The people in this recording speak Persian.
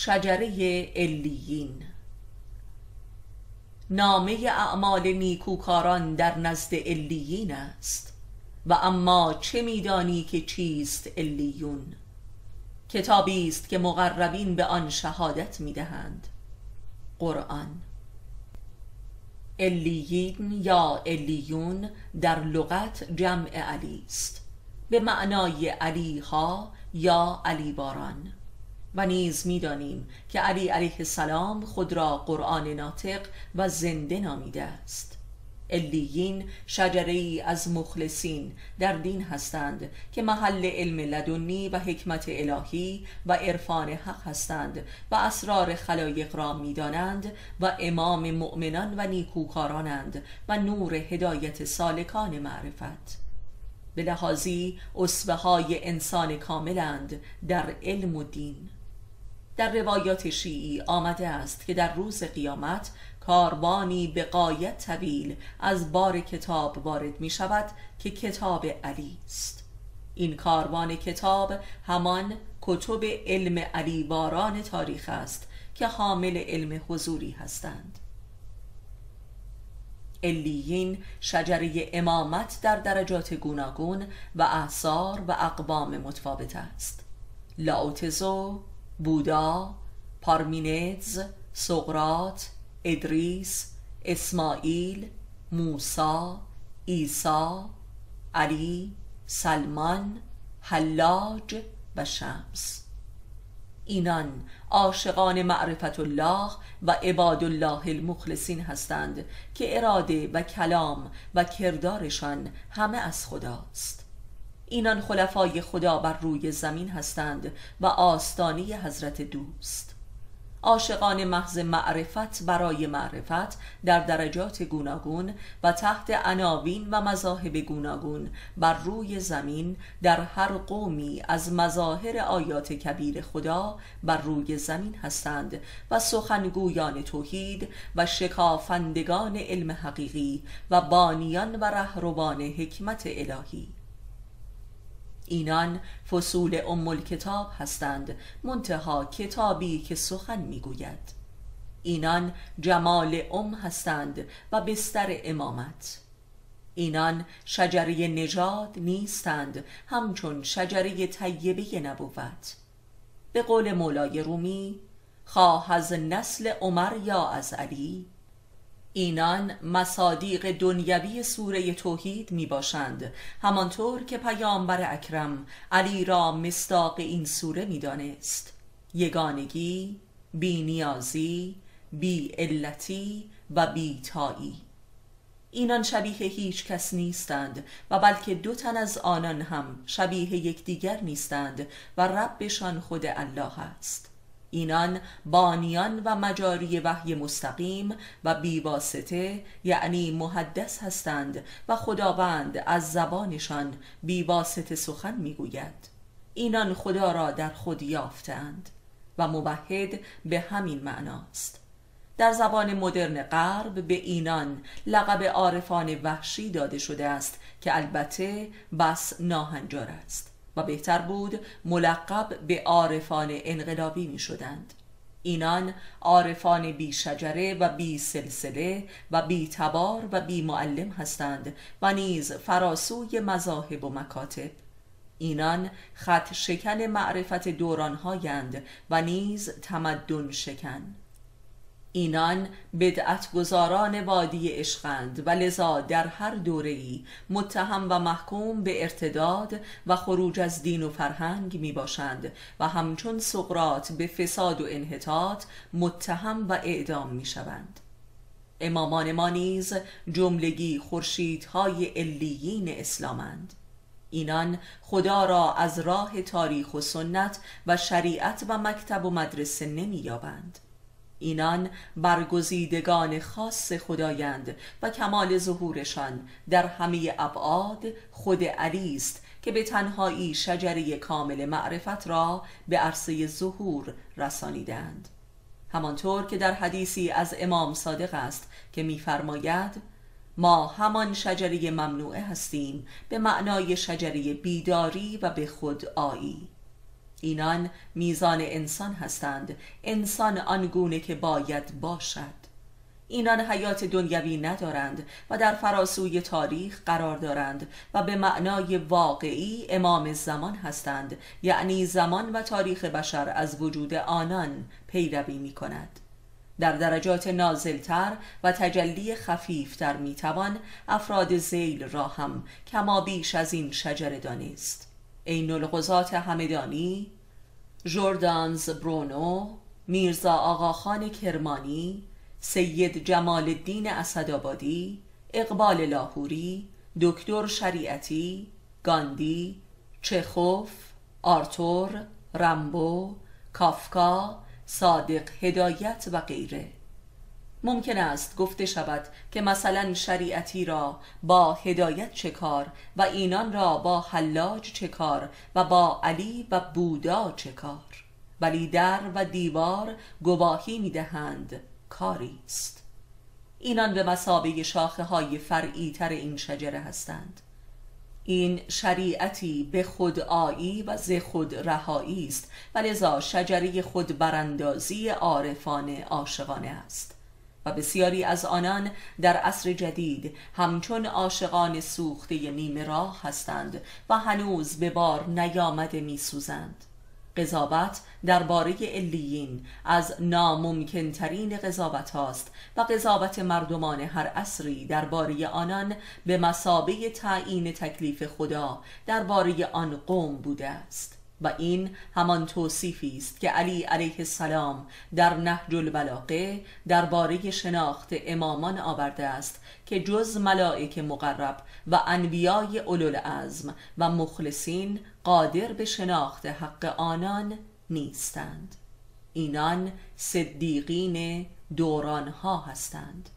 شجره علیین. نامه اعمال نیکوکاران در نزد علیین است. و اما چه میدانی که چیست علیون؟ کتابی است که مقربین به آن شهادت می‌دهند. قرآن. علیین یا علیون در لغت جمع علی است. به معنای علیها یا علی باران و نیز می‌دانیم که علی علیه السلام خود را قرآن ناطق و زنده نامیده است. علیین شجره ای از مخلصین در دین هستند که محل علم لدنی و حکمت الهی و عرفان حق هستند و اسرار خلایق را می‌دانند و امام مؤمنان و نیکوکارانند و نور هدایت سالکان معرفت. به لحاظی اصبه های انسان کاملند در علم و دین. در روایات شیعی آمده است که در روز قیامت کاروانی به قایت طویل از بار کتاب وارد می شود که کتاب علی است. این کاروان کتاب همان کتب علم علی باران تاریخ است که حامل علم حضوری هستند. علیین شجره امامت در درجات گوناگون و احصار و اقوام متفاوت است. لاوتزو بودا پارمینتز سقرات ادریس اسماعیل موسا ایسا علی سلمان حلاج و شمس. اینان عاشقان معرفت الله و عباد الله المخلصین هستند که اراده و کلام و کردارشان همه از خداست. اینان خلفای خدا بر روی زمین هستند و آستانی حضرت دوست. عاشقان محض معرفت برای معرفت در درجات گوناگون و تحت عناوین و مذاهب گوناگون بر روی زمین در هر قومی از مظاهر آیات کبیر خدا بر روی زمین هستند و سخنگویان توحید و شکافندگان علم حقیقی و بانیان و رهروان حکمت الهی. اینان فصول ام کتاب هستند منتها کتابی که سخن می‌گوید. اینان جمال ام هستند و بستر امامت. اینان شجره نژاد نیستند همچون شجره طیبه نبوت. به قول مولای رومی خواه از نسل عمر یا از علی؟ اینان مصادیق دنیوی سوره توحید می باشند همانطور که پیامبر اکرم علی را مستاق این سوره می دانست یگانگی بی نیازی بی علتی و بی تایی اینان شبیه هیچ کس نیستند و بلکه دو تن از آنان هم شبیه یکدیگر نیستند و ربشان خود الله است. اینان بانیان و مجاری وحی مستقیم و بیواسطه یعنی محدث هستند و خداوند از زبانشان بیواسطه سخن می‌گوید. اینان خدا را در خود یافتند و موحد به همین معناست. در زبان مدرن غرب به اینان لقب عارفان وحشی داده شده است که البته بس ناهنجار است. و بهتر بود ملقب به عارفان انقلابی می شدند اینان عارفان بی شجره و بی سلسله و بی تبار و بی معلم هستند و نیز فراسوی مذاهب و مکاتب. اینان خط شکن معرفت دورانهایند و نیز تمدن شکن. اینان بدعت گذاران وادی عشقند و لذا در هر دوره‌ای متهم و محکوم به ارتداد و خروج از دین و فرهنگ می باشند و همچون سقرات به فساد و انحطاط متهم و اعدام می شوند امامان ما نیز جملگی خورشیدهای علیین اسلامند. اینان خدا را از راه تاریخ و سنت و شریعت و مکتب و مدرسه نمییابند. اینان برگزیدگان خاص خدایند و کمال ظهورشان در همه ابعاد خود علی است که به تنهایی شجره کامل معرفت را به عرصه ظهور رسانیدند. همانطور که در حدیثی از امام صادق است که می‌فرماید ما همان شجره ممنوعه هستیم به معنای شجره بیداری و به خود آیی. اینان میزان انسان هستند. انسان آنگونه که باید باشد. اینان حیات دنیوی ندارند و در فراسوی تاریخ قرار دارند و به معنای واقعی امام زمان هستند. یعنی زمان و تاریخ بشر از وجود آنان پیروی می کند در درجات نازلتر و تجلی خفیفتر می‌توان افراد زیل را هم کما بیش از این شجره دانست. عین القضات همدانی جوردانز برونو میرزا آقاخان کرمانی سید جمال الدین اسدآبادی اقبال لاهوری دکتر شریعتی گاندی چخوف آرتور رمبو کافکا صادق هدایت و غیره. ممکن است گفته شود که مثلا شریعتی را با هدایت چه کار و اینان را با حلاج چه کار و با علی و بودا چه کار. ولی در و دیوار گواهی می‌دهند کاری است. اینان به مسابه شاخه های فرعی تر این شجره هستند. این شریعتی به خود آیی و ز خود رهایی است و لذا شجره خود براندازی عارفان عاشقانه است. و بسیاری از آنان در عصر جدید همچون عاشقان سوخته نیمه راه هستند و هنوز به بار نیامده میسوزند. قضاوت درباره علیین از ناممکن ترین قضاوت هاست و قضاوت مردمان هر عصری درباره آنان به مسابه تعیین تکلیف خدا درباره آن قوم بوده است. و این همان توصیفی است که علی علیه السلام در نهج البلاغه درباره شناخت امامان آورده است که جز ملائک مقرب و انبیای العزم و مخلصین قادر به شناخت حق آنان نیستند. اینان صدیقین دوران ها هستند.